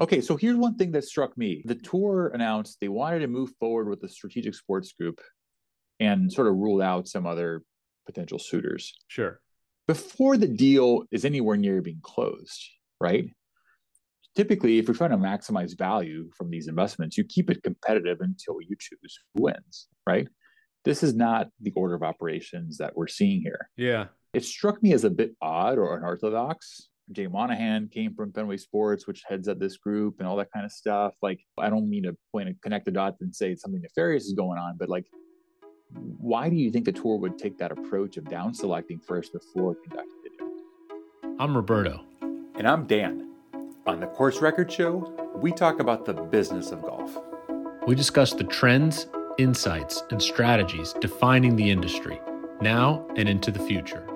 Okay, so here's one thing that struck me. The tour announced they wanted to move forward with the strategic sports group and sort of ruled out some other potential suitors. Sure. Before the deal is anywhere near being closed, right? Typically, if you're trying to maximize value from these investments, you keep it competitive until you choose who wins, right? This is not the order of operations that we're seeing here. Yeah. It struck me as a bit odd or unorthodox Jay Monahan came from Fenway Sports, which heads up this group and all that kind of stuff. Like, I don't mean to point and connect the dots and say something nefarious is going on, but like, why do you think the tour would take that approach of down selecting first before conducting the deal? I'm Roberto. And I'm Dan. On the Course Record Show, we talk about the business of golf. We discuss the trends, insights, and strategies defining the industry now and into the future.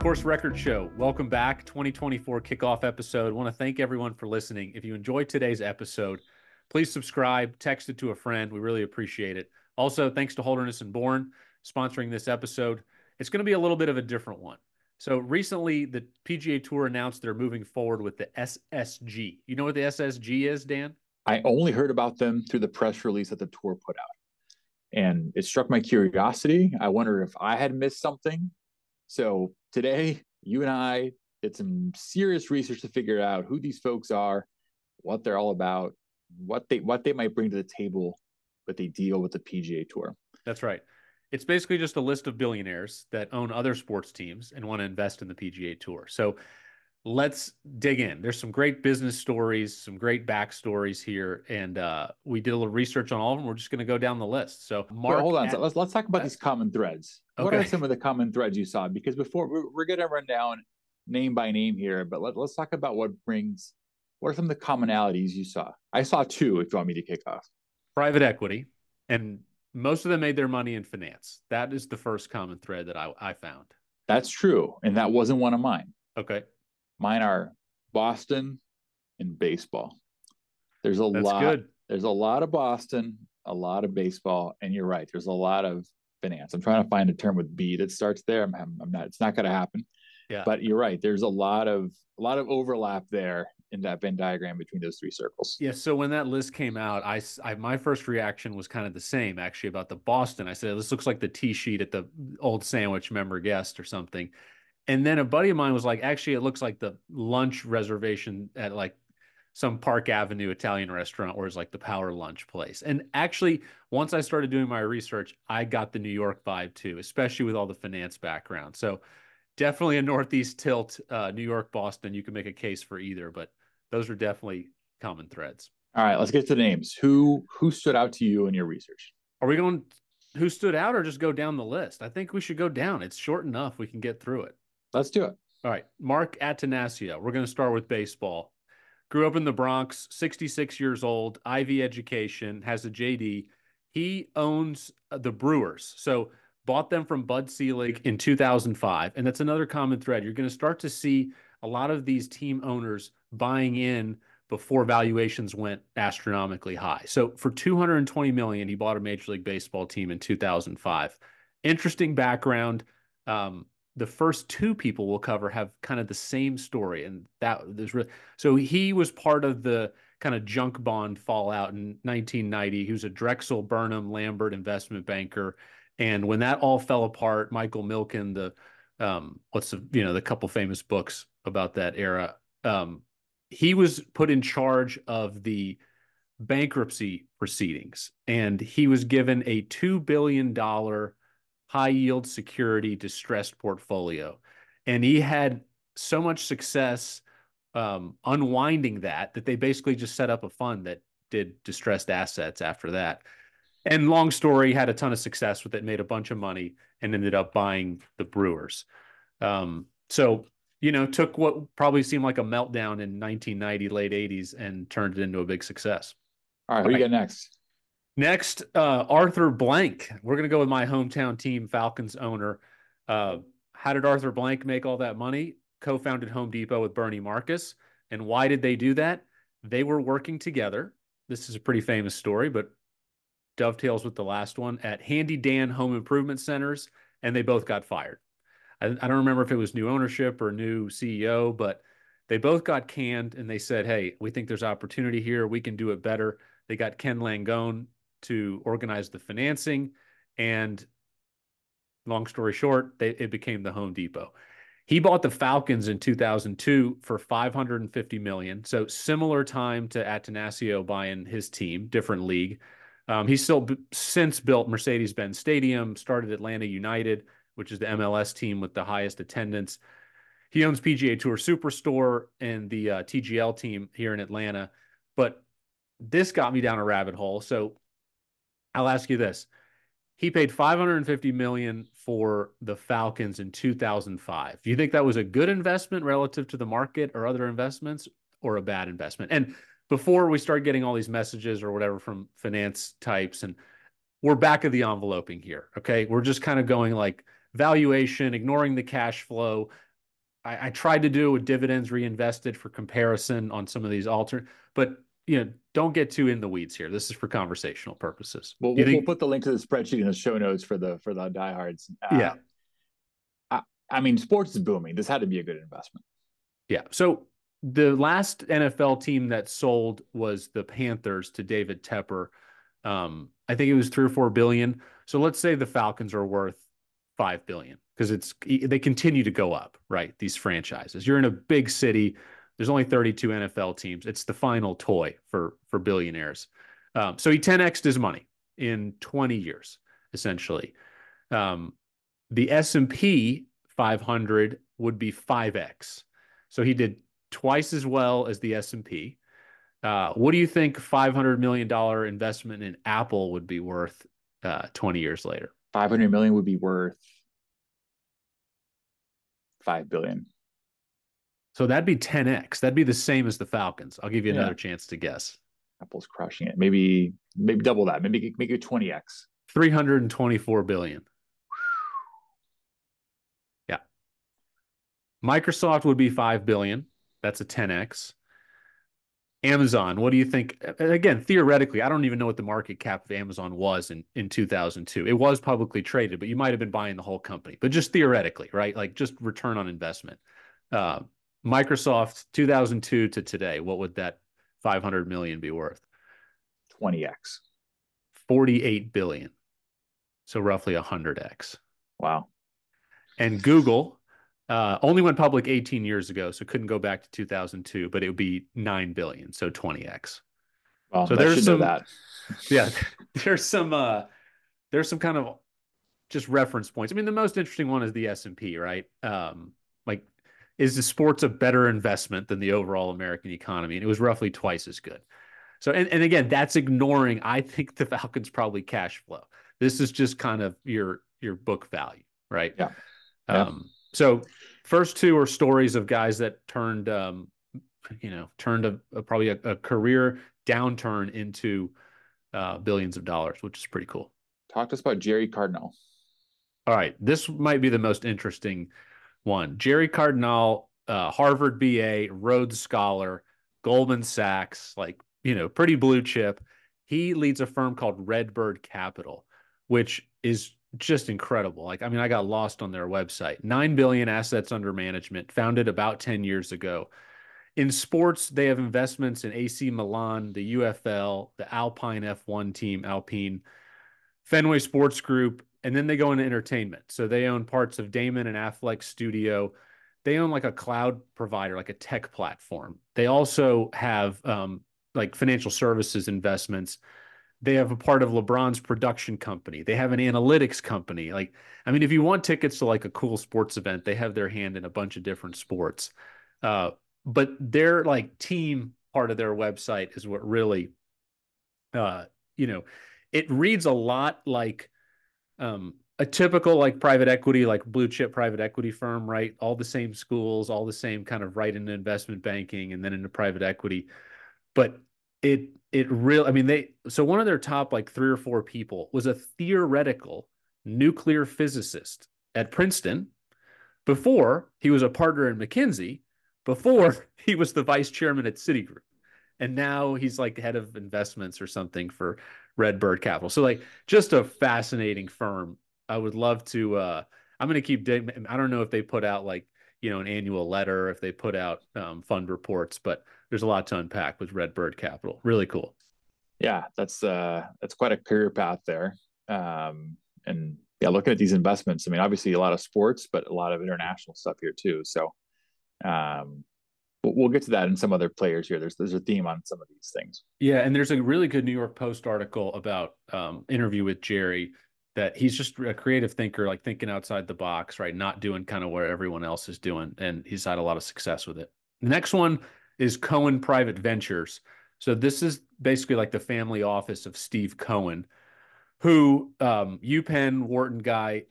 Course Record Show. Welcome back, 2024 kickoff episode. I want to thank everyone for listening. If you enjoyed today's episode, please subscribe, text it to a friend. We really appreciate it. Also, thanks to Holderness and Bourne sponsoring this episode. It's going to be a little bit of a different one. So recently, the PGA Tour announced they're moving forward with the SSG. You know what the SSG is, Dan? I only heard about them through the press release that the tour put out. And it struck my curiosity. I wonder if I had missed something. So today, you and I did some serious research to figure out who these folks are, what they're all about, what they what they might bring to the table, but they deal with the PGA Tour. That's right. It's basically just a list of billionaires that own other sports teams and want to invest in the PGA Tour. So let's dig in. There's some great business stories, some great backstories here, and uh, we did a little research on all of them. We're just going to go down the list. So, Mark, hold on. At- so let's let's talk about these common threads. Okay. What are some of the common threads you saw? Because before we're, we're going to run down name by name here, but let, let's talk about what brings. What are some of the commonalities you saw? I saw two. If you want me to kick off, private equity, and most of them made their money in finance. That is the first common thread that I, I found. That's true, and that wasn't one of mine. Okay. Mine are Boston and baseball. There's a That's lot. Good. There's a lot of Boston, a lot of baseball, and you're right. There's a lot of finance. I'm trying to find a term with B that starts there. I'm, I'm not. It's not going to happen. Yeah. But you're right. There's a lot of a lot of overlap there in that Venn diagram between those three circles. Yeah. So when that list came out, I, I my first reaction was kind of the same actually about the Boston. I said this looks like the tee sheet at the old sandwich member guest or something. And then a buddy of mine was like, actually, it looks like the lunch reservation at like some Park Avenue Italian restaurant where it's like the power lunch place. And actually, once I started doing my research, I got the New York vibe too, especially with all the finance background. So definitely a Northeast tilt, uh, New York, Boston. You can make a case for either, but those are definitely common threads. All right, let's get to the names. Who who stood out to you in your research? Are we going who stood out or just go down the list? I think we should go down. It's short enough. We can get through it. Let's do it. All right. Mark Attanasio. We're going to start with baseball. Grew up in the Bronx, 66 years old, Ivy education, has a JD. He owns uh, the Brewers. So bought them from Bud Selig in 2005. And that's another common thread. You're going to start to see a lot of these team owners buying in before valuations went astronomically high. So for 220 million, he bought a Major League Baseball team in 2005. Interesting background. Um, the first two people we'll cover have kind of the same story, and that there's really so he was part of the kind of junk bond fallout in 1990. He was a Drexel Burnham Lambert investment banker, and when that all fell apart, Michael Milken, the um, what's the you know the couple famous books about that era, um, he was put in charge of the bankruptcy proceedings, and he was given a two billion dollar high yield security distressed portfolio. And he had so much success um, unwinding that that they basically just set up a fund that did distressed assets after that. And long story, had a ton of success with it, made a bunch of money, and ended up buying the Brewers. Um, so, you know, took what probably seemed like a meltdown in 1990, late 80s, and turned it into a big success. All right, who you got next? Next, uh, Arthur Blank. We're going to go with my hometown team, Falcons owner. Uh, how did Arthur Blank make all that money? Co founded Home Depot with Bernie Marcus. And why did they do that? They were working together. This is a pretty famous story, but dovetails with the last one at Handy Dan Home Improvement Centers, and they both got fired. I, I don't remember if it was new ownership or new CEO, but They both got canned and they said, Hey, we think there's opportunity here. We can do it better. They got Ken Langone to organize the financing. And long story short, they, it became the Home Depot. He bought the Falcons in 2002 for 550 million. So similar time to Attanasio buying his team, different league. Um, he's still b- since built Mercedes-Benz Stadium, started Atlanta United, which is the MLS team with the highest attendance. He owns PGA Tour Superstore and the uh, TGL team here in Atlanta. But this got me down a rabbit hole. So I'll ask you this: he paid 550 million for the Falcons in 2005. Do you think that was a good investment relative to the market or other investments or a bad investment? And before we start getting all these messages or whatever from finance types and we're back of the enveloping here, okay? We're just kind of going like valuation, ignoring the cash flow. I, I tried to do with dividends reinvested for comparison on some of these alter, but you know, don't get too in the weeds here. This is for conversational purposes. We'll, we'll, think... we'll put the link to the spreadsheet in the show notes for the for the diehards. Uh, yeah. I, I mean, sports is booming. This had to be a good investment. Yeah. So the last NFL team that sold was the Panthers to David Tepper. Um, I think it was three or four billion. So let's say the Falcons are worth five billion because it's they continue to go up, right? These franchises. You're in a big city there's only 32 NFL teams. It's the final toy for for billionaires. Um, so he 10xed his money in 20 years, essentially. Um, the S&P 500 would be 5x. So he did twice as well as the S&P. Uh, what do you think 500 million dollar investment in Apple would be worth uh, 20 years later? 500 million would be worth 5 billion. So that'd be 10x. That'd be the same as the Falcons. I'll give you another yeah. chance to guess. Apple's crushing it. Maybe maybe double that. Maybe make it 20x. 324 billion. Yeah. Microsoft would be 5 billion. That's a 10x. Amazon, what do you think? Again, theoretically, I don't even know what the market cap of Amazon was in, in 2002. It was publicly traded, but you might have been buying the whole company. But just theoretically, right? Like just return on investment. Uh, Microsoft 2002 to today, what would that 500 million be worth? 20x. 48 billion. So roughly 100x. Wow. And Google uh, only went public 18 years ago, so couldn't go back to 2002, but it would be 9 billion, so 20x. Well, so there's some that. yeah, there's some uh there's some kind of just reference points. I mean, the most interesting one is the S&P, right? Um is the sports a better investment than the overall American economy? And it was roughly twice as good. So, and, and again, that's ignoring, I think the Falcons probably cash flow. This is just kind of your your book value, right? Yeah. yeah. Um, so first two are stories of guys that turned um, you know, turned a, a probably a, a, career downturn into uh, billions of dollars, which is pretty cool. Talk to us about Gerry Cardinale. All right. This might be the most interesting one. Gerry Cardinale, uh, Harvard BA, Rhodes Scholar, Goldman Sachs, like, you know, pretty blue chip. He leads a firm called Redbird Capital, which is just incredible. Like, I mean, I got lost on their website. 9 billion assets under management, founded about 10 years ago. In sports, they have investments in AC Milan, the UFL, the Alpine F1 team, Alpine, Fenway Sports Group, and then they go into entertainment. So they own parts of Damon and Affleck Studio. They own like a cloud provider, like a tech platform. They also have um, like financial services investments. They have a part of LeBron's production company. They have an analytics company. Like, I mean, if you want tickets to like a cool sports event, they have their hand in a bunch of different sports. Uh, but their like team part of their website is what really, uh, you know, it reads a lot like um, a typical like private equity, like blue chip private equity firm, right? All the same schools, all the same kind of right into investment banking and then into private equity. But it it real I mean they so one of their top like three or four people was a theoretical nuclear physicist at Princeton before he was a partner in McKinsey, before he was the vice chairman at Citigroup. And now he's like head of investments or something for Redbird Capital. So like just a fascinating firm. I would love to uh I'm going to keep. I don't know if they put out like you know, an annual letter, if they put out um, fund reports. But there's a lot to unpack with Redbird Capital. Really cool. Yeah, that's uh, that's quite a career path there. Um, and yeah, looking at these investments, I mean, obviously a lot of sports, but a lot of international stuff here too. So, um, we'll get to that in some other players here. There's there's a theme on some of these things. Yeah, and there's a really good New York Post article about um, interview with Gerry that he's just a creative thinker, like thinking outside the box, right? Not doing kind of what everyone else is doing, and he's had a lot of success with it. The next one is Cohen Private Ventures. So this is basically like the family office of Steve Cohen, who um, UPenn Wharton guy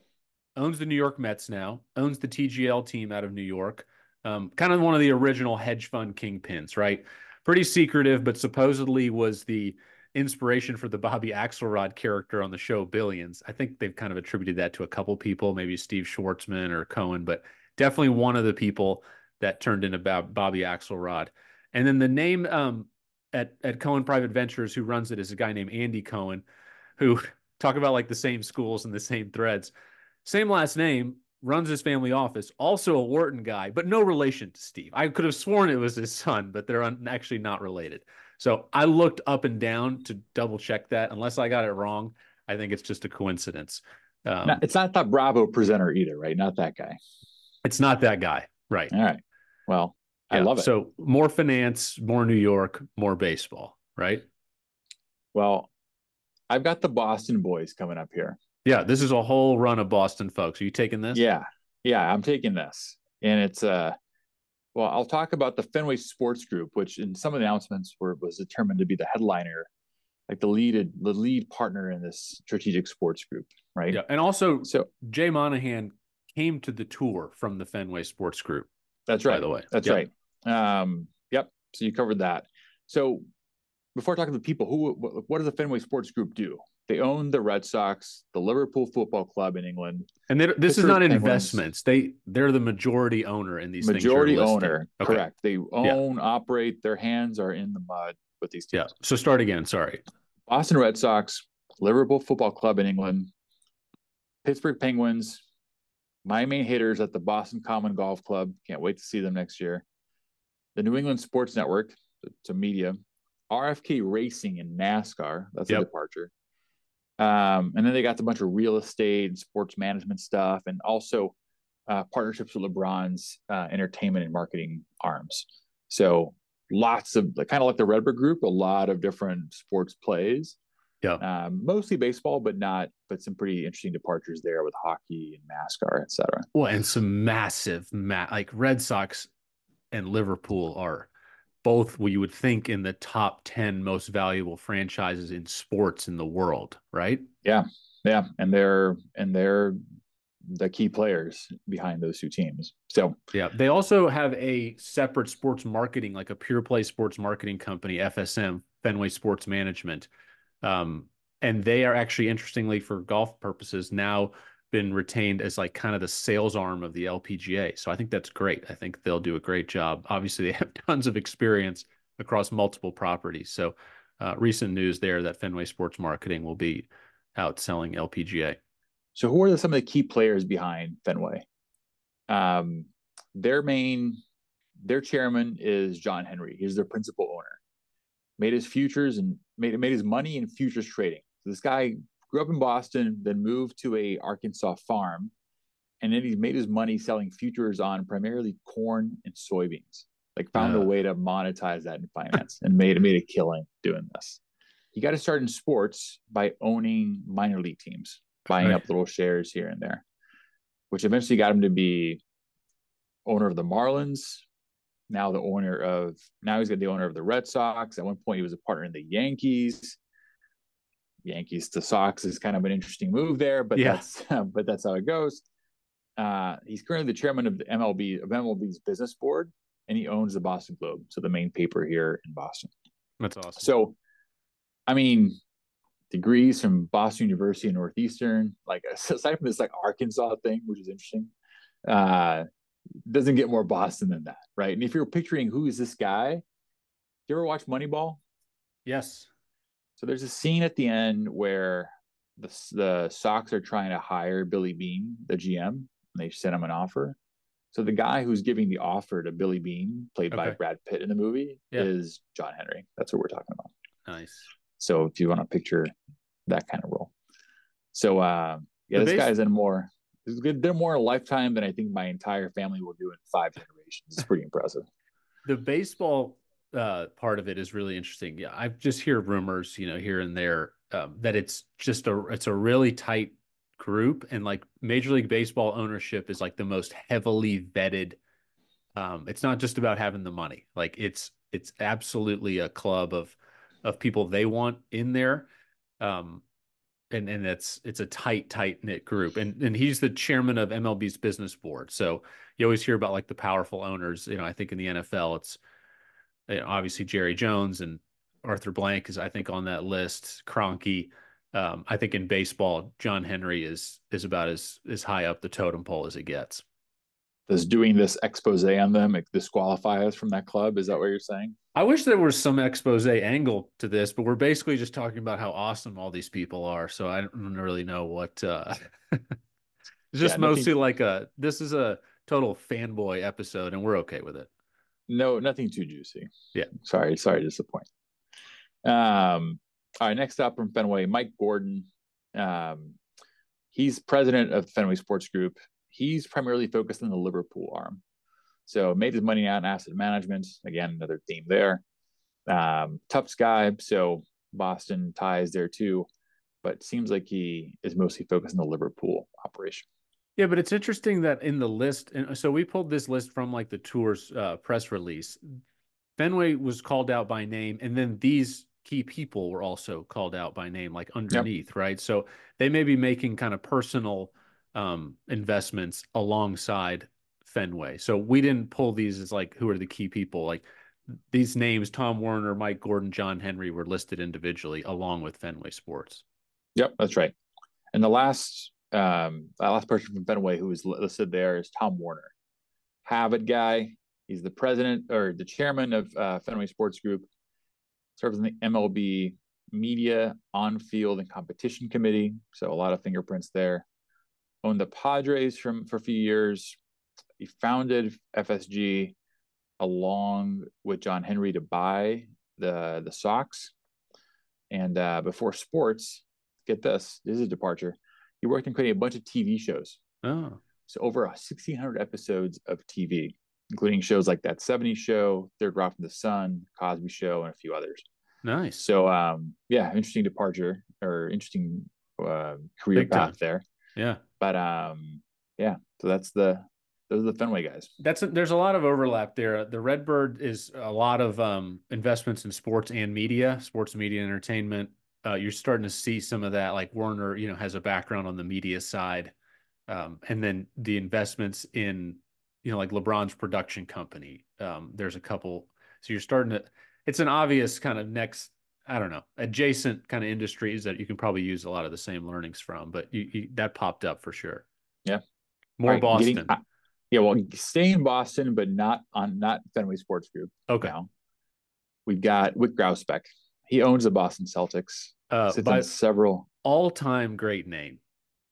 owns the New York Mets now, owns the TGL team out of New York um, kind of one of the original hedge fund kingpins, right? Pretty secretive, but supposedly was the inspiration for the Bobby Axelrod character on the show Billions. I think they've kind of attributed that to a couple people, maybe Steve Schwarzman or Cohen, but definitely one of the people that turned into Bobby Axelrod. And then the name um, at at Cohen Private Ventures, who runs it, is a guy named Andy Cohen, who talk about like the same schools and the same threads, same last name, runs his family office, also a Wharton guy, but no relation to Steve. I could have sworn it was his son, but they're un- actually not related. So I looked up and down to double check that. Unless I got it wrong, I think it's just a coincidence. Um, it's not that Bravo presenter either, right? Not that guy. It's not that guy, right? All right. Well, yeah, I love it. So more finance, more New York, more baseball, right? Well, I've got the Boston boys coming up here. Yeah, this is a whole run of Boston folks. Are you taking this? Yeah. Yeah, I'm taking this. And it's uh well, I'll talk about the Fenway Sports Group, which in some of the announcements were was determined to be the headliner, like the lead the lead partner in this strategic sports group, right? Yeah. And also so Jay Monahan came to the tour from the Fenway Sports Group. That's right. By the way. That's right. Um, yep. So you covered that. So before talking to the people, who what, what does the Fenway Sports Group do? They own the Red Sox, the Liverpool Football Club in England, and this Pittsburgh is not Penguins. investments. They they're the majority owner in these. Majority owner, okay. correct. They own, yeah. operate. Their hands are in the mud with these teams. Yeah. So start again. Sorry. Boston Red Sox, Liverpool Football Club in England, Pittsburgh Penguins, my main hitters at the Boston Common Golf Club. Can't wait to see them next year. The New England Sports Network, to media, RFK Racing and NASCAR. That's yep. a departure. Um, and then they got a bunch of real estate and sports management stuff, and also uh, partnerships with LeBron's uh, entertainment and marketing arms. So lots of kind of like the Redbird Group, a lot of different sports plays. Yeah, um, mostly baseball, but not, but some pretty interesting departures there with hockey and NASCAR, et cetera. Well, and some massive, ma- like Red Sox and Liverpool are both what you would think in the top 10 most valuable franchises in sports in the world, right? Yeah. Yeah. And they're and they're the key players behind those two teams. So yeah, they also have a separate sports marketing, like a pure play sports marketing company, FSM, Fenway Sports Management. Um, and they are actually interestingly for golf purposes now been retained as like kind of the sales arm of the LPGA. So I think that's great. I think they'll do a great job. Obviously, they have tons of experience across multiple properties. So uh, recent news there that Fenway Sports Marketing will be out selling LPGA. So who are some of the key players behind Fenway? Um, their main, their chairman is John Henry. He's their principal owner. Made his futures and made made his money in futures trading. So this guy grew up in Boston, then moved to a Arkansas farm, and then he made his money selling futures on primarily corn and soybeans. Like found uh, a way to monetize that in finance and made made a killing doing this. He got to start in sports by owning minor league teams, buying right. up little shares here and there, which eventually got him to be owner of the Marlins. Now the owner of now he's got the owner of the Red Sox. At one point he was a partner in the Yankees. Yankees to Sox is kind of an interesting move there, but yeah. that's but that's how it goes. Uh, he's currently the chairman of the MLB of MLB's business board, and he owns the Boston Globe, so the main paper here in Boston. That's awesome. So, I mean, degrees from Boston University and Northeastern, like aside from this like Arkansas thing, which is interesting, uh, doesn't get more Boston than that, right? And if you're picturing who is this guy, do you ever watch Moneyball? Yes. So there's a scene at the end where the the Sox are trying to hire Billy Beane, the GM. And they sent him an offer, So the guy who's giving the offer to Billy Beane, played by Brad Pitt in the movie, Yeah. is John Henry. That's what we're talking about. Nice. So if you want to picture that kind of role. So uh yeah, The this base- guy's in more they're more a lifetime than I think my entire family will do in five generations. It's pretty impressive. The baseball uh, part of it is really interesting. Yeah, I just hear rumors, you know, here and there um, that it's just a it's a really tight group, and like Major League Baseball ownership is like the most heavily vetted. Um, it's not just about having the money; like it's it's absolutely a club of of people they want in there. Um, and and it's it's a tight tight knit group and and he's the chairman of MLB's business board so you always hear about like the powerful owners you know I think in the NFL it's you know, obviously Jerry Jones and Arthur Blank is I think on that list Kroenke um, I think in baseball John Henry is is about as as high up the totem pole as it gets Does doing this expose on them disqualify us from that club? Is that what you're saying? I wish there was some expose angle to this, but we're basically just talking about how awesome all these people are. So I don't really know what. Uh, it's just Yeah, nothing- mostly like a. This is a total fanboy episode, and we're okay with it. No, nothing too juicy. Yeah. Sorry, sorry to disappoint. Um, all right, next up from Fenway, Mike Gordon. Um, he's president of the Fenway Sports Group. He's primarily focused on the Liverpool arm. So made his money out in asset management. Again, another theme there. Um, Tufts guy, so Boston ties there too. But seems like he is mostly focused on the Liverpool operation. Yeah, but it's interesting that in the list, and so we pulled this list from like the tour's uh, press release. Fenway was called out by name, and then these key people were also called out by name, like underneath, right? So they may be making kind of personal um, investments alongside Fenway. So we didn't pull these as like who are the key people. Like these names, Tom Werner, Mike Gordon, John Henry, were listed individually along with Fenway Sports. Yep, that's right. And the last um that last person from Fenway who was listed there is Tom Werner. Harvard guy. He's the president or the chairman of uh, Fenway Sports Group. Serves in the MLB media, on-field, and competition committee. So a lot of fingerprints there. Owned the Padres from for a few years. He founded FSG along with John Henry to buy the the Sox. And uh, before sports, get this, this is a departure. He worked in creating a bunch of TV shows. Oh, So over 1,600 episodes of TV, including shows like That 70s Show, Third Rock from the Sun, Cosby Show, and a few others. nice. So um, yeah, interesting departure or interesting uh, career Big time. path there. Yeah. But um, yeah, so that's the those are the Fenway guys. That's a, there's a lot of overlap there. The Redbird is a lot of um, investments in sports and media, sports media entertainment. Uh, you're starting to see some of that. Like Werner, you know, has a background on the media side, um, and then the investments in, you know, like LeBron's production company. Um, there's a couple. So you're starting to. It's an obvious kind of next. I don't know, adjacent kind of industries that you can probably use a lot of the same learnings from. But you, you that popped up for sure. Yeah. More right, Boston. getting- yeah, well, stay in Boston, but not on not Fenway Sports Group. okay. Now we've got Wyc Grousbeck. He owns the Boston Celtics. Uh, by- several all-time great name.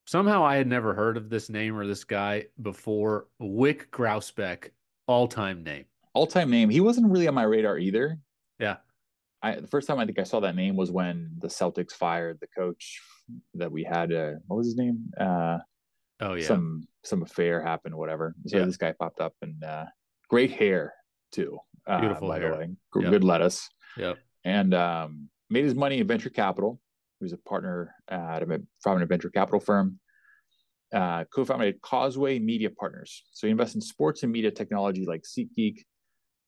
Somehow I had never heard of this name or this guy before. Wyc Grousbeck, all-time name. all-time name. He wasn't really on my radar either. Yeah. I the first time I think I saw that name was when the Celtics fired the coach that we had. Uh, what was his name? Uh, Oh yeah. Some some affair happened, whatever. So Yeah. this guy popped up and uh, great hair too. Uh, Beautiful hair. way, G- Yep. good lettuce, Yep. And um, made his money in venture capital. He was a partner at a prominent venture capital firm. Uh, co-founded Causeway Media Partners. So he invests in sports and media technology like SeatGeek,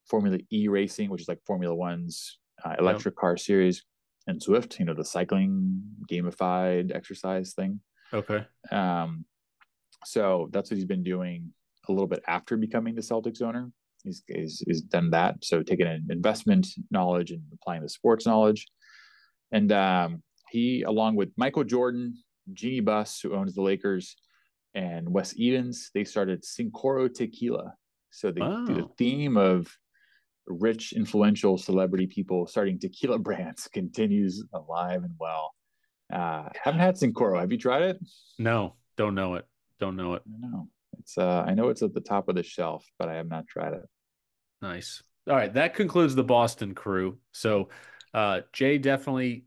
Formula E racing, which is like Formula One's uh, electric car series, and Zwift, you know, the cycling gamified exercise thing. Okay. Um, so that's what he's been doing a little bit after becoming the Celtics owner. He's, he's, he's done that. So taking an investment knowledge and applying the sports knowledge. And um, he, along with Michael Jordan, Jeanie Buss, who owns the Lakers, and Wes Edens, they started Cincoro Tequila. So the, the theme of rich, influential celebrity people starting tequila brands continues alive and well. Uh, haven't had Cincoro. Have you tried it? No, don't know it. Don't know it. No. It's uh, I know it's at the top of the shelf, but I have not tried it. Nice. All right, that concludes the Boston crew. So, uh, Jay definitely,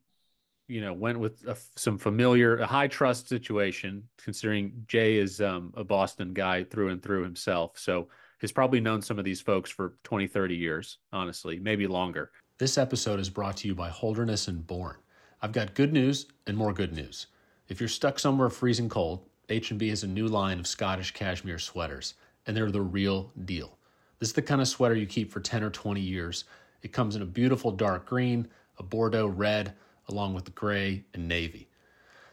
you know, went with a, some familiar, a high trust situation, considering Jay is um, a Boston guy through and through himself. So, he's probably known some of these folks for 20, 30 years, honestly, maybe longer. This episode is brought to you by Holderness and Bourne. I've got good news and more good news. If you're stuck somewhere freezing cold, H&B has a new line of Scottish cashmere sweaters, and they're the real deal. This is the kind of sweater you keep for 10 or 20 years. It comes in a beautiful dark green, a Bordeaux red, along with gray and navy.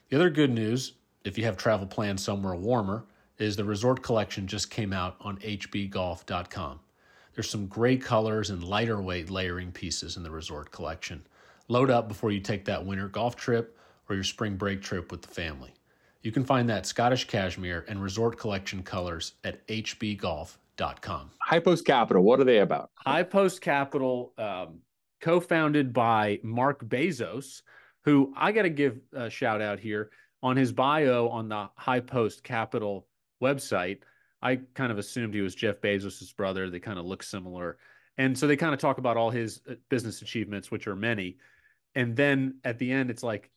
The other good news, if you have travel plans somewhere warmer, is the resort collection just came out on hbgolf.com. There's some great colors and lighter weight layering pieces in the resort collection. Load up before you take that winter golf trip or your spring break trip with the family. You can find that Scottish cashmere and resort collection colors at hbgolf.com. High Post Capital, what are they about? High Post Capital, um, co founded by Mark Bezos, who I got to give a shout out here on his bio on the High Post Capital website. I kind of assumed he was Jeff Bezos' brother. They kind of look similar. And so they kind of talk about all his uh, business achievements, which are many. And then at the end, it's like,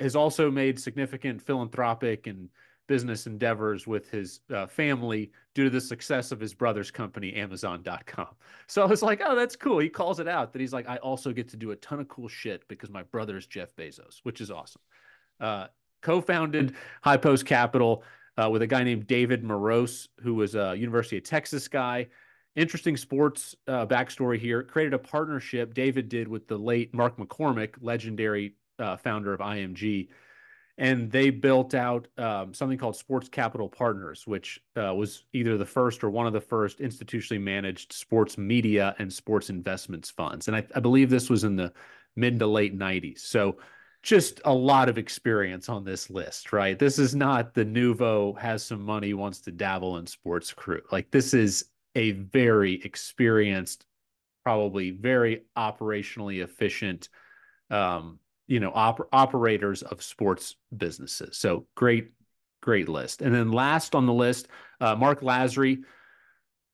has also made significant philanthropic and business endeavors with his uh, family due to the success of his brother's company, Amazon.com. So I was like, oh, that's cool. He calls it out that he's like, I also get to do a ton of cool shit because my brother's Jeff Bezos, which is awesome. Uh, co founded High Post Capital uh, with a guy named David Moross, who was a University of Texas guy. Interesting sports uh, backstory here. Created a partnership David did with the late Mark McCormack, legendary uh, founder of IMG, and they built out um, something called Sports Capital Partners, which uh, was either the first or one of the first institutionally managed sports media and sports investments funds. And I, I believe this was in the mid to late 90s. So just a lot of experience on this list, right? This is not the nouveau has some money, wants to dabble in sports crew. Like this is a very experienced, probably very operationally efficient, um, you know, op- operators of sports businesses. So great, great list. And then last on the list, uh, Mark Lasry,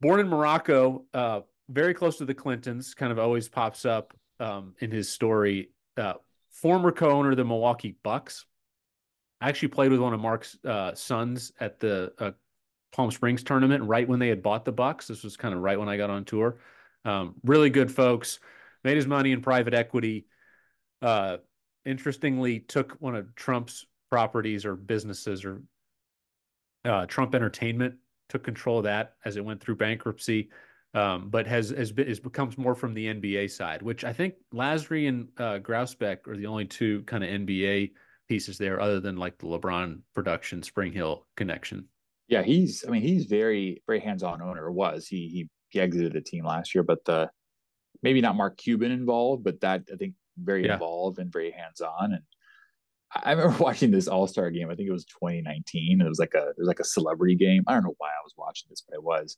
born in Morocco, uh, very close to the Clintons, kind of always pops up um, in his story. Uh, former co-owner of the Milwaukee Bucks. I actually played with one of Mark's uh, sons at the uh, Palm Springs tournament right when they had bought the Bucks. This was kind of right when I got on tour. Um, really good folks. Made his money in private equity. Uh, interestingly, took one of Trump's properties or businesses or uh, Trump Entertainment took control of that as it went through bankruptcy um, but has has, been, has becomes more from the NBA side, which I think Lasry and uh, Grousbeck are the only two kind of NBA pieces there, other than like the LeBron production Spring Hill connection. Yeah, he's. I mean, he's very very hands on owner. Was he he he exited the team last year, but the maybe not Mark Cuban involved, but that I think very yeah. involved and very hands on. And I remember watching this All Star game. I think it was 2019. It was like a it was like a celebrity game. I don't know why I was watching this, but it was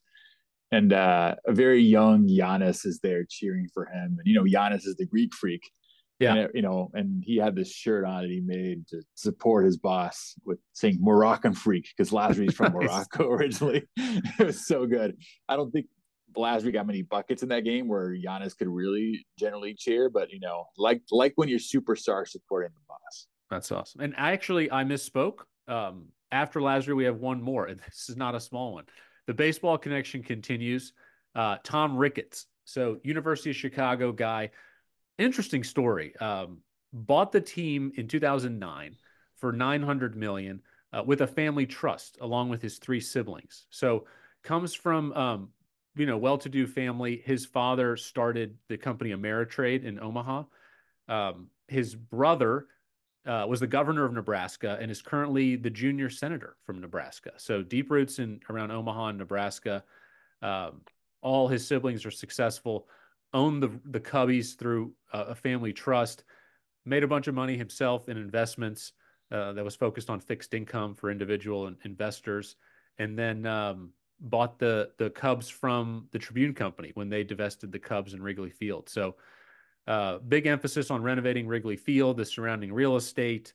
and uh, a very young Giannis is there cheering for him. And you know, Giannis is the Greek freak. Yeah, and, you know, and he had this shirt on that he made to support his boss with saying Moroccan freak because Lasry's from Morocco originally. it was so good. I don't think Lasry got many buckets in that game where Giannis could really generally cheer, but you know, like like when you're superstar supporting the boss. That's awesome. And actually, I misspoke. Um, after Lasry, we have one more, and this is not a small one the baseball connection continues. Uh, Tom Ricketts, so University of Chicago guy, interesting story. Um, bought the team in 2009 for 900 million uh, with a family trust along with his three siblings. So comes from um, you know well-to-do family. His father started the company Ameritrade in Omaha. Um, his brother uh, was the governor of Nebraska and is currently the junior senator from Nebraska. So deep roots in around Omaha and Nebraska. Um, all his siblings are successful. Owned the the Cubbies through a family trust. Made a bunch of money himself in investments uh, that was focused on fixed income for individual investors, and then um, bought the the Cubs from the Tribune Company when they divested the Cubs in Wrigley Field. So uh, big emphasis on renovating Wrigley Field, the surrounding real estate.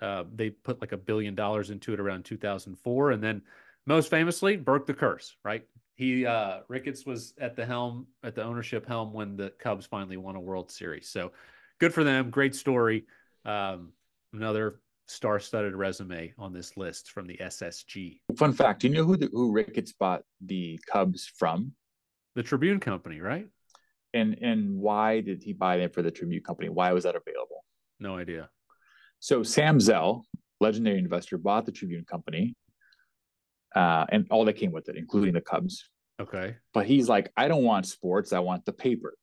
Uh, they put like a billion dollars into it around 2004, and then Most famously, broke the Curse, right? He uh Ricketts was at the helm, at the ownership helm when the Cubs finally won a World Series. So good for them. Great story. Um, another star-studded resume on this list from the SSG. Fun fact: Do you know who the, who Ricketts bought the Cubs from? The Tribune Company, right? And and why did he buy them for the Tribune Company? Why was that available? No idea. So Sam Zell, legendary investor, bought the Tribune Company, uh, and all that came with it, including the Cubs. Okay. But he's like, I don't want sports. I want the paper.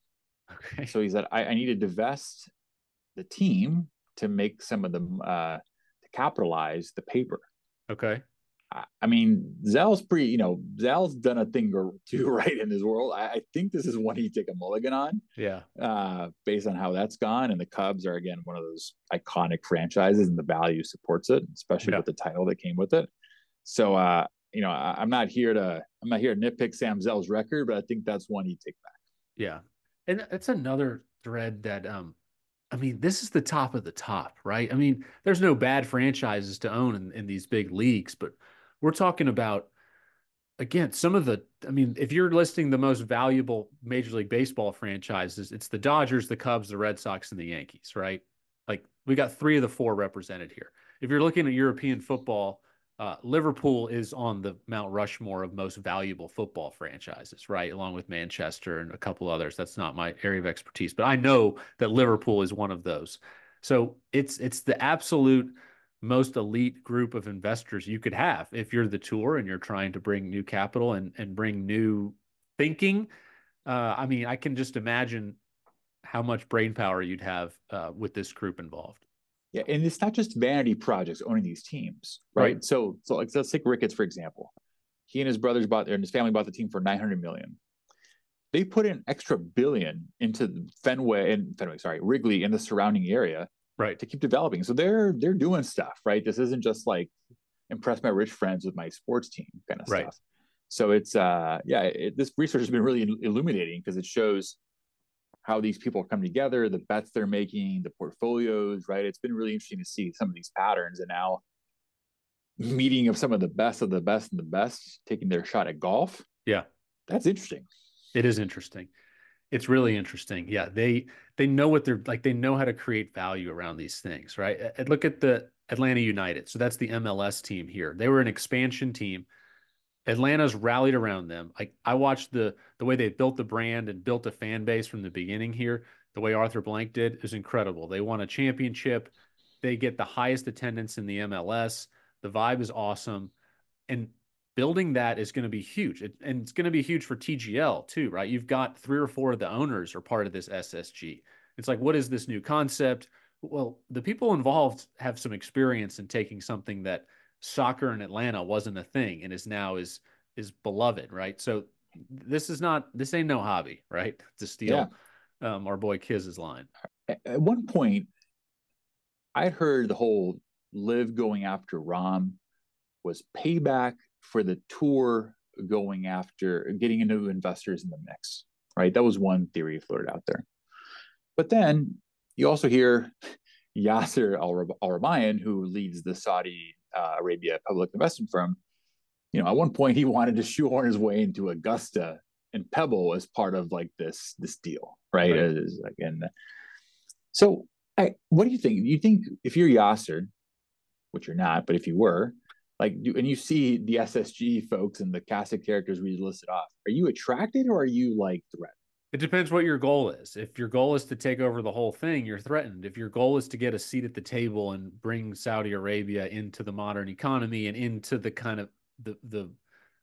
Okay. So he said, I, I need to divest the team to make some of the uh, capitalize the paper. Okay. I, I mean, Zell's pretty, you know, Zell's done a thing or two right in his world. I, I think this is one he'd take a mulligan on, Yeah. uh, based on how that's gone. And the Cubs are again one of those iconic franchises, and the value supports it, especially Yeah. with the title that came with it. So, uh, you know, I, I'm not here to I'm not here to nitpick Sam Zell's record, but I think that's one he'd take back. Yeah. And it's another thread that um I mean, this is the top of the top, right? I mean, there's no bad franchises to own in, in these big leagues, but we're talking about again, some of the I mean, if you're listing the most valuable Major League Baseball franchises, it's the Dodgers, the Cubs, the Red Sox, and the Yankees, right? Like we got three of the four represented here. If you're looking at European football, uh, Liverpool is on the Mount Rushmore of most valuable football franchises, right? Along with Manchester and a couple others. That's not my area of expertise, but I know that Liverpool is one of those. So it's it's the absolute most elite group of investors you could have if you're the tour and you're trying to bring new capital and and bring new thinking. Uh, I mean, I can just imagine how much brain power you'd have uh, with this group involved. Yeah, and it's not just vanity projects owning these teams, right? Right. So, so like, let's take Ricketts for example. He and his brothers bought, and his family bought the team for nine hundred million. They put an extra billion into Fenway and Fenway, sorry, Wrigley and the surrounding area Right. to keep developing. So they're they're doing stuff, right? This isn't just like impress my rich friends with my sports team kind of Right. stuff. So it's uh yeah, it, this research has been really illuminating because it shows how these people come together, the bets they're making, the portfolios, right? It's been really interesting to see some of these patterns and now meeting of some of the best of the best and the best taking their shot at golf. Yeah. That's interesting. It is interesting. It's really interesting. Yeah, they they know what they're like. They know how to create value around these things, right? Look at the Atlanta United. So that's the MLS team here. They were an expansion team. Atlanta's rallied around them. I I watched the the way they built the brand and built a fan base from the beginning here. The way Arthur Blank did is incredible. They won a championship. They get the highest attendance in the MLS. The vibe is awesome. And building that is going to be huge. It, and it's going to be huge for TGL too, right? You've got three or four of the owners are part of this SSG. It's like, what is this new concept? Well, the people involved have some experience in taking something that soccer in Atlanta wasn't a thing and is now is is beloved, right? So this is not this ain't no hobby, right? To steal um, our boy Kiz's line. At, one point, I'd heard the whole LIV going after Rahm was payback for the tour going after getting into investors in the mix, right? That was one theory floated out there. But then you also hear Yasser Al Rumayyan, who leads the Saudi uh, Arabia public investment firm. You know, at one point he wanted to shoehorn his way into Augusta and Pebble as part of like this this deal, right? Right. As, like, and so, I, what do you think? You think if you're Yasser, which you're not, but if you were, like, do, and you see the SSG folks and the cast of characters we listed off, are you attracted or are you like threatened? It depends what your goal is. If your goal is to take over the whole thing, you're threatened. If your goal is to get a seat at the table and bring Saudi Arabia into the modern economy and into the kind of the the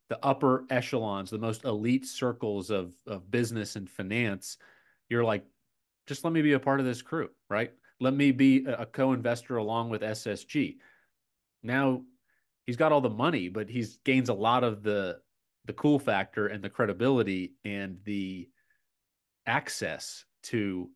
the upper echelons, the most elite circles of of business and finance, you're like, just let me be a part of this crew, right? Let me be a, co-investor along with SSG. Now he's got all the money, but he's gains a lot of the the cool factor and the credibility and the access to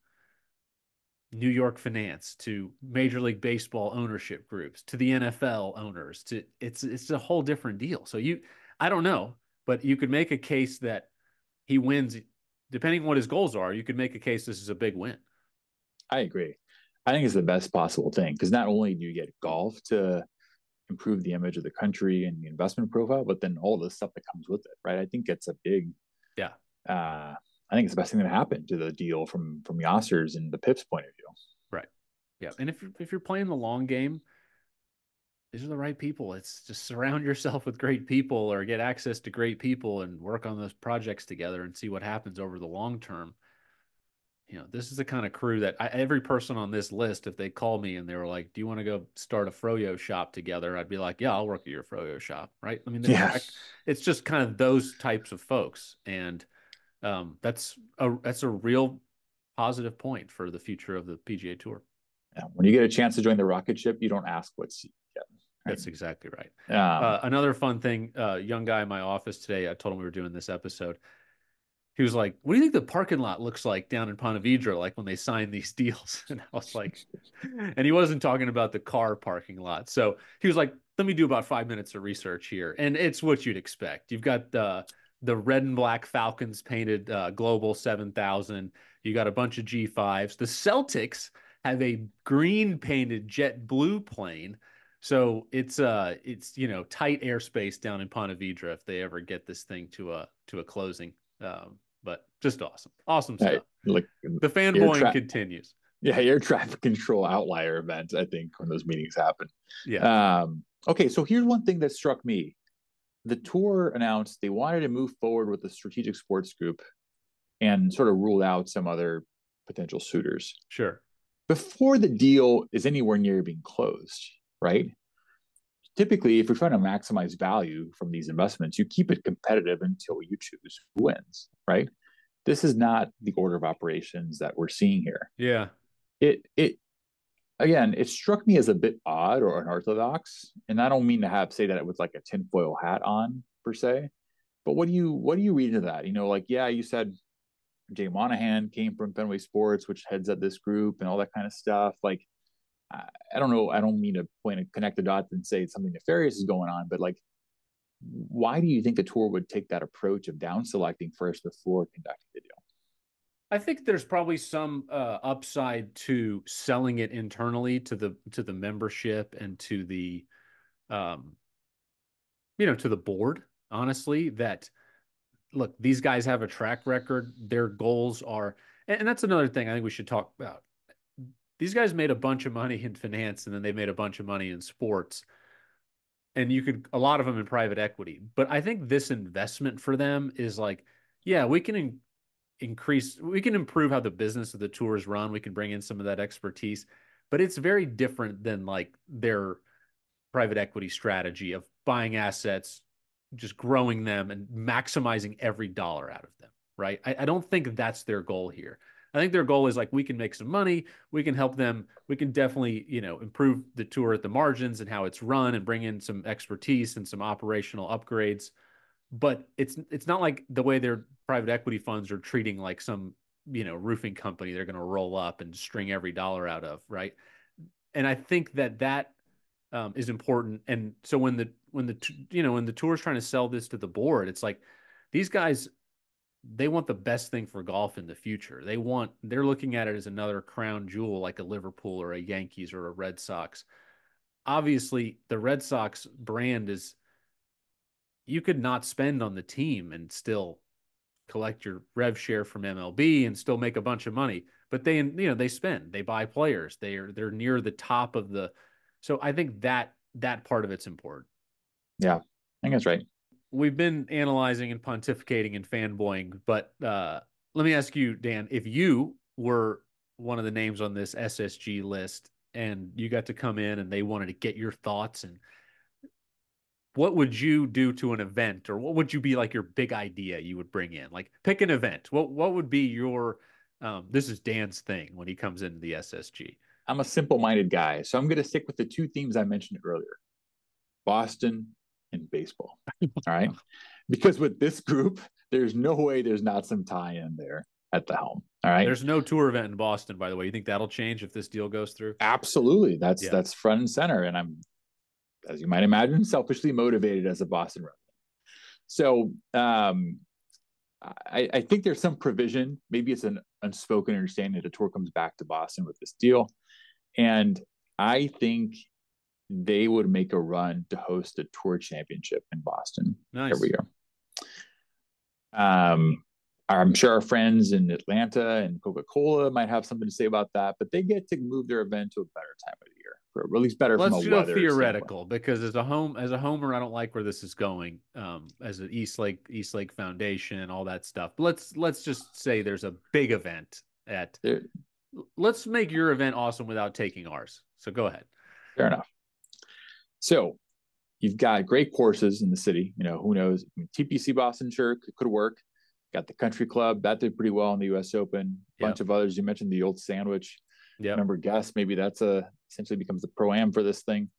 New York finance, to Major League Baseball ownership groups, to the NFL owners, to it's it's a whole different deal. So you I don't know, but you could make a case that he wins depending on what his goals are, you could make a case this is a big win. I agree. I think it's the best possible thing because not only do you get golf to improve the image of the country and the investment profile, but then all the stuff that comes with it, right? I think it's a big, yeah. Uh, I think it's the best thing that happened to the deal from from Yasser's and the PIF's point of view. Right. Yeah, and if if you're playing the long game, these are the right people. It's just surround yourself with great people or get access to great people and work on those projects together and see what happens over the long term. You know, this is the kind of crew that I, every person on this list, if they call me and they were like, "Do you want to go start a froyo shop together?" I'd be like, "Yeah, I'll work at your froyo shop." Right? I mean, yeah. it's just kind of those types of folks, and um, that's a that's a real positive point for the future of the PGA Tour. Yeah. When you get a chance to join the rocket ship, you don't ask what's yet. That's exactly right. Um, uh, another fun thing, uh, young guy in my office today, I told him we were doing this episode. He was like, "What do you think the parking lot looks like down in Ponte Vedra, like when they sign these deals?" And I was like, and he wasn't talking about the car parking lot. So he was like, "Let me do about five minutes of research here," and it's what you'd expect. You've got the the red and black Falcons painted uh, Global Seven Thousand. You got a bunch of G5s. The Celtics have a green painted jet blue plane so it's uh it's you know tight airspace down in Ponte Vedra if they ever get this thing to a to a closing. Um, but just awesome, awesome stuff. like the fanboying tra- continues. Yeah, air traffic control outlier event. I think when those meetings happen. Yeah. Um, okay, so here's one thing that struck me: the tour announced they wanted to move forward with the strategic sports group, and sort of ruled out some other potential suitors. Sure. Before the deal is anywhere near being closed, right? Typically, if you're trying to maximize value from these investments, you keep it competitive until you choose who wins, right? This is not the order of operations that we're seeing here. Yeah. It it again, it struck me as a bit odd or unorthodox, and I don't mean to have say that it was like a tinfoil hat on per se, but what do you what do you read into that? You know, like yeah, you said Jay Monahan came from Fenway Sports, which heads up this group and all that kind of stuff. Like I don't know. I don't mean to point and connect the dots and say something nefarious is going on, but like, why do you think the tour would take that approach of down selecting first before conducting the deal? I think there's probably some uh, upside to selling it internally to the to the membership and to the, um, you know, to the board. Honestly, that look, these guys have a track record. Their goals are, and that's another thing I think we should talk about these guys made a bunch of money in finance and then they made a bunch of money in sports and you could a lot of them in private equity but i think this investment for them is like yeah we can increase we can improve how the business of the tour is run. We can bring in some of that expertise but it's very different than like their private equity strategy of buying assets just growing them and maximizing every dollar out of them right? I, I don't think that's their goal here. I think their goal is like we can make some money, we can help them, we can definitely you know improve the tour at the margins and how it's run and bring in some expertise and some operational upgrades. But it's it's not like the way their private equity funds are treating like some you know roofing company they're going to roll up and string every dollar out of right. And I think that that um, is important. And so when the when the you know when the tour is trying to sell this to the board, it's like these guys they want the best thing for golf in the future. They want they're looking at it as another crown jewel like a Liverpool or a Yankees or a Red Sox. Obviously, the Red Sox brand is you could not spend on the team and still collect your rev share from MLB and still make a bunch of money. But they you know, they spend, they buy players. They are they're near the top of the so I think that that part of it's important. Yeah. I think that's right we've been analyzing and pontificating and fanboying, but uh, let me ask you, Dan, if you were one of the names on this SSG list and you got to come in and they wanted to get your thoughts and what would you do to an event or what would you be like your big idea you would bring in like pick an event what what would be your um, this is dan's thing when he comes into the ssg i'm a simple-minded guy so i'm going to stick with the two themes i mentioned earlier boston and baseball. All right. Because with this group, there's no way there's not some tie in there at the helm. All right. There's no tour event in Boston, by the way. You think that'll change if this deal goes through? Absolutely. That's yeah. that's front and center. And I'm, as you might imagine, selfishly motivated as a Boston resident. So um I, I think there's some provision. Maybe it's an unspoken understanding that the tour comes back to Boston with this deal. And I think they would make a run to host a tour championship in Boston Nice. every year. Um, I'm sure our friends in Atlanta and Coca Cola might have something to say about that, but they get to move their event to a better time of the year, for at least better Let's from a go weather standpoint. theoretical because as a home as a homer, I don't like where this is going. Um, as an East Lake East Lake Foundation, and all that stuff. But let's let's just say there's a big event at. There- Let's make your event awesome without taking ours. So go ahead. Fair enough. So you've got great courses in the city. You know, who knows? I mean, TPC Boston sure could, could work. Got the Country Club that did pretty well in the U.S. Open. A Bunch of others. You mentioned the old Sandwich. Yeah. Remember, guess maybe that's a essentially becomes the pro am for this thing.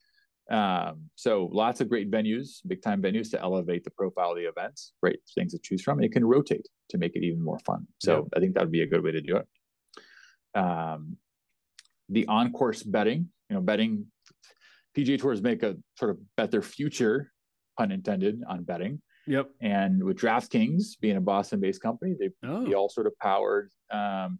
Um, so lots of great venues, big time venues to elevate the profile of the events. Great things to choose from. And it can rotate to make it even more fun. So I think that would be a good way to do it. Um, the on course betting, you know, betting PGA tours make a sort of bet their future, pun intended, on betting. Yep. And with DraftKings being a Boston-based company, they Oh. be all sort of powered, um,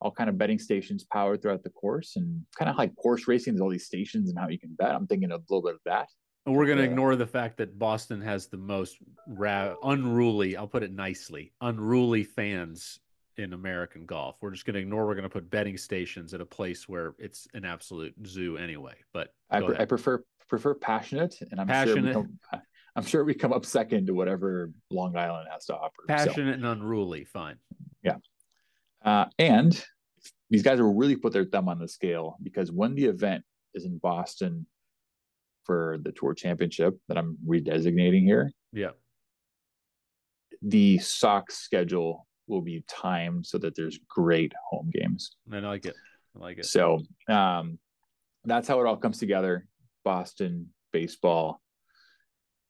all kind of betting stations powered throughout the course, and kind of like horse racing. There's all these stations and how you can bet. I'm thinking a little bit of that. And we're going to Yeah. ignore the fact that Boston has the most ra- unruly, I'll put it nicely, unruly fans in American golf. We're just going to ignore, we're going to put betting stations at a place where it's an absolute zoo anyway. But I, pre- I prefer prefer passionate, and I'm sure Passionate. we come, I'm sure we come up second to whatever Long Island has to offer. So, passionate and unruly, fine. Uh, and these guys will really put their thumb on the scale because when the event is in Boston for the Tour Championship that I'm redesignating here, Yeah. the Sox schedule will be timed so that there's great home games. I like it. I like it. So um, that's how it all comes together. Boston baseball,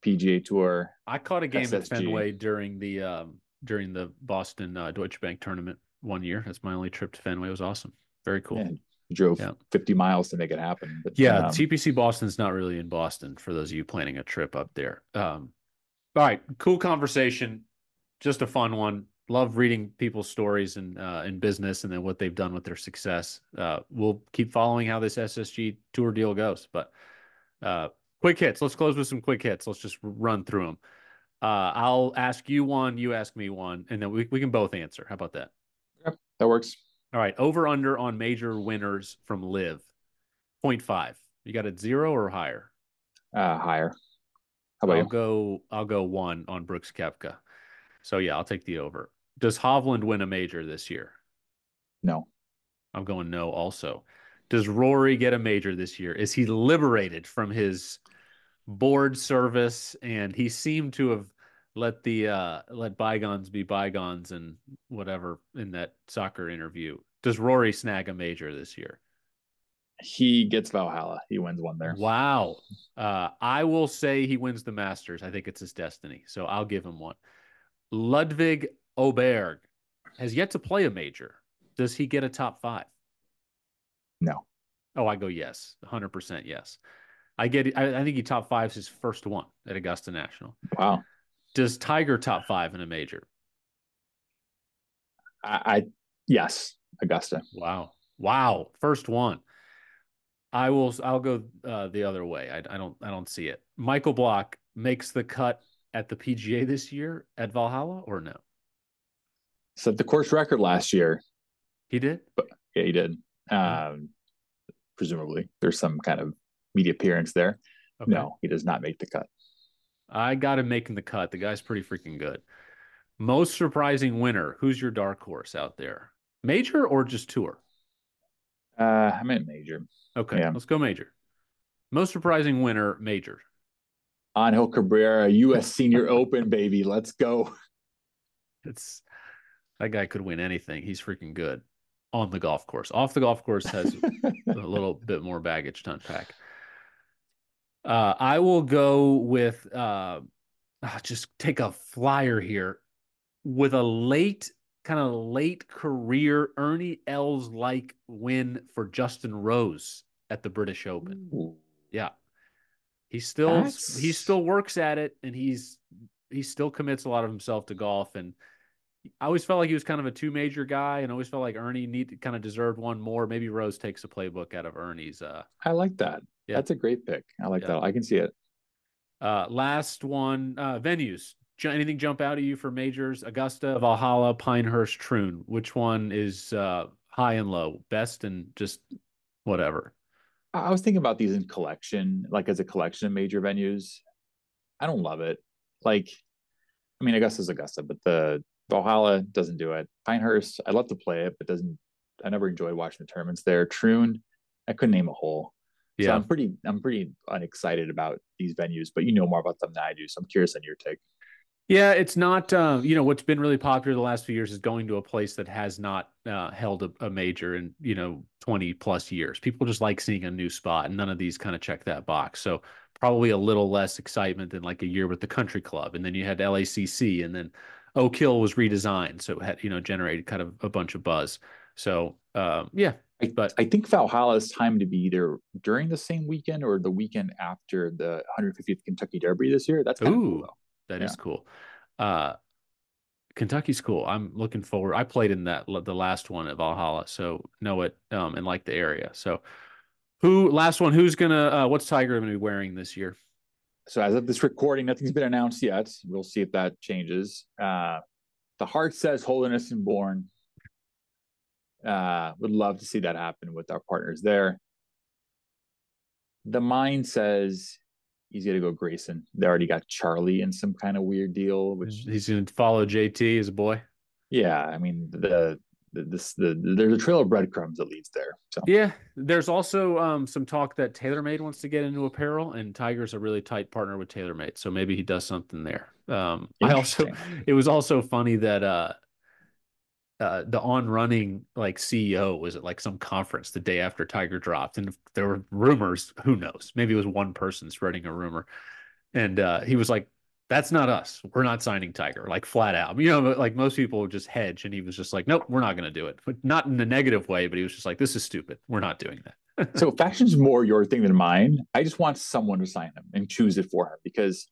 PGA Tour. I caught a game at SSG. Fenway during the um, during the Boston uh, Deutsche Bank tournament one year. That's my only trip to Fenway. It was awesome. Very cool. Yeah, drove Yeah. 50 miles to make it happen. But Yeah, um, TPC Boston's not really in Boston for those of you planning a trip up there. Um, all right, cool conversation, just a fun one. Love reading people's stories and uh, in business and then what they've done with their success. Uh, we'll keep following how this SSG tour deal goes. But uh, quick hits. Let's close with some quick hits. Let's just run through them. Uh, I'll ask you one, you ask me one, and then we, we can both answer. How about that? That works. All right, over under on major winners from LIV, 0.5. You got it zero or higher? Uh, higher. How about I'll you? go. I'll go one on Brooks Koepka. So yeah, I'll take the over. Does Hovland win a major this year? No. I'm going no. Also, does Rory get a major this year? Is he liberated from his board service? And he seemed to have let the uh, let bygones be bygones and whatever in that soccer interview. Does Rory snag a major this year? He gets Valhalla. He wins one there. Wow. Uh, I will say he wins the Masters. I think it's his destiny. So I'll give him one. Ludvig Åberg has yet to play a major. Does he get a top five? No. Oh, I go yes. 100% yes. I get I, I think he top fives his first one at Augusta National. Wow. Does Tiger top five in a major? I, I yes, Augusta. Wow. Wow. First one. I will I'll go uh, the other way. I, I don't I don't see it. Michael Block makes the cut at the PGA this year at Valhalla or no? Set the course record last year. He did? But, Yeah, he did. Um, presumably, there's some kind of media appearance there. Okay. No, he does not make the cut. I got him making the cut. The guy's pretty freaking good. Most surprising winner. Who's your dark horse out there? Major or just tour? Uh, I meant major. Okay, Yeah. let's go major. Most surprising winner, major. Angel Cabrera, U.S. Senior Open, baby. Let's go. It's that guy could win anything. He's freaking good on the golf course. Off the golf course has a little bit more baggage to unpack. Uh, I will go with uh, ah, just take a flyer here with a late kind of late career Ernie Els like win for Justin Rose at the British Open. Ooh, Yeah. He still That's- he still works at it and he's he still commits a lot of himself to golf and I always felt like he was kind of a two major guy, and always felt like Ernie need kind of deserved one more. Maybe Rose takes a playbook out of Ernie's. Uh, I like that. Yeah. That's a great pick. I like yeah. that. I can see it. Uh, last one, uh, venues. Anything jump out at you for majors? Augusta, Valhalla, Pinehurst, Troon. Which one is uh, high and low, best and just whatever? I was thinking about these in collection, like as a collection of major venues. I don't love it. Like, I mean, Augusta's Augusta, but the Valhalla doesn't do it. Pinehurst, I love to play it, but doesn't. I never enjoyed watching the tournaments there. Troon, I couldn't name a hole. Yeah, so I'm pretty, I'm pretty unexcited about these venues, but you know more about them than I do, so I'm curious on your take. Yeah, it's not. Uh, you know, what's been really popular the last few years is going to a place that has not uh, held a, a, major in you know twenty plus years. People just like seeing a new spot, and none of these kind of check that box. So probably a little less excitement than like a year with the Country Club, and then you had LACC, and then Oak Hill was redesigned, so it had you know generated kind of a bunch of buzz. So um, yeah, I, but I think Valhalla is time to be either during the same weekend or the weekend after the 150th Kentucky Derby this year. That's ooh, cool, that yeah. is cool. Uh, Kentucky's cool. I'm looking forward. I played in that the last one at Valhalla, so know it um, and like the area. So, who last one? Who's gonna? Uh, what's Tiger gonna be wearing this year? So as of this recording, nothing's been announced yet. We'll see if that changes. Uh, the heart says Holderness and Bourne. Uh, would love to see that happen with our partners there. The mind says he's going to go Greyson. They already got Charlie in some kind of weird deal, which he's going to follow JT as a boy. Yeah, I mean the, this the there's a trail of breadcrumbs that leads there. So yeah, there's also um, some talk that TaylorMade wants to get into apparel, and Tiger's a really tight partner with TaylorMade, so maybe he does something there. Um, I also it was also funny that uh, uh, the on running like CEO was at like some conference the day after Tiger dropped, and there were rumors. Who knows? Maybe it was one person spreading a rumor, and uh, he was like, "That's not us. We're not signing Tiger." Like flat out. You know, like most people would just hedge, and he was just like, "Nope, we're not going to do it." But not in a negative way, but he was just like, "This is stupid. We're not doing that." so fashion's more your thing than mine. I just want someone to sign him and choose it for him because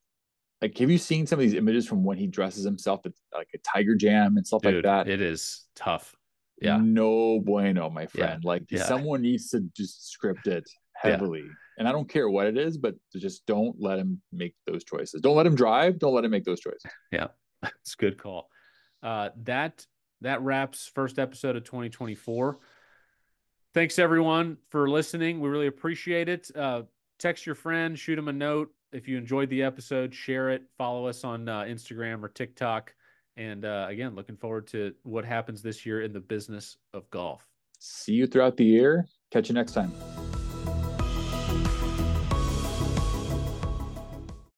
like have you seen some of these images from when he dresses himself at like a tiger jam and stuff Dude, like that it is tough yeah no bueno my friend yeah. like yeah. someone needs to just script it heavily yeah. And i don't care what it is but just don't let him make those choices don't let him drive don't let him make those choices yeah it's a good call uh that that wraps first episode of 2024 thanks everyone for listening we really appreciate it uh text your friend shoot him a note if you enjoyed the episode, share it, follow us on uh, Instagram or TikTok. And uh, again, looking forward to what happens this year in the business of golf. See you throughout the year. Catch you next time.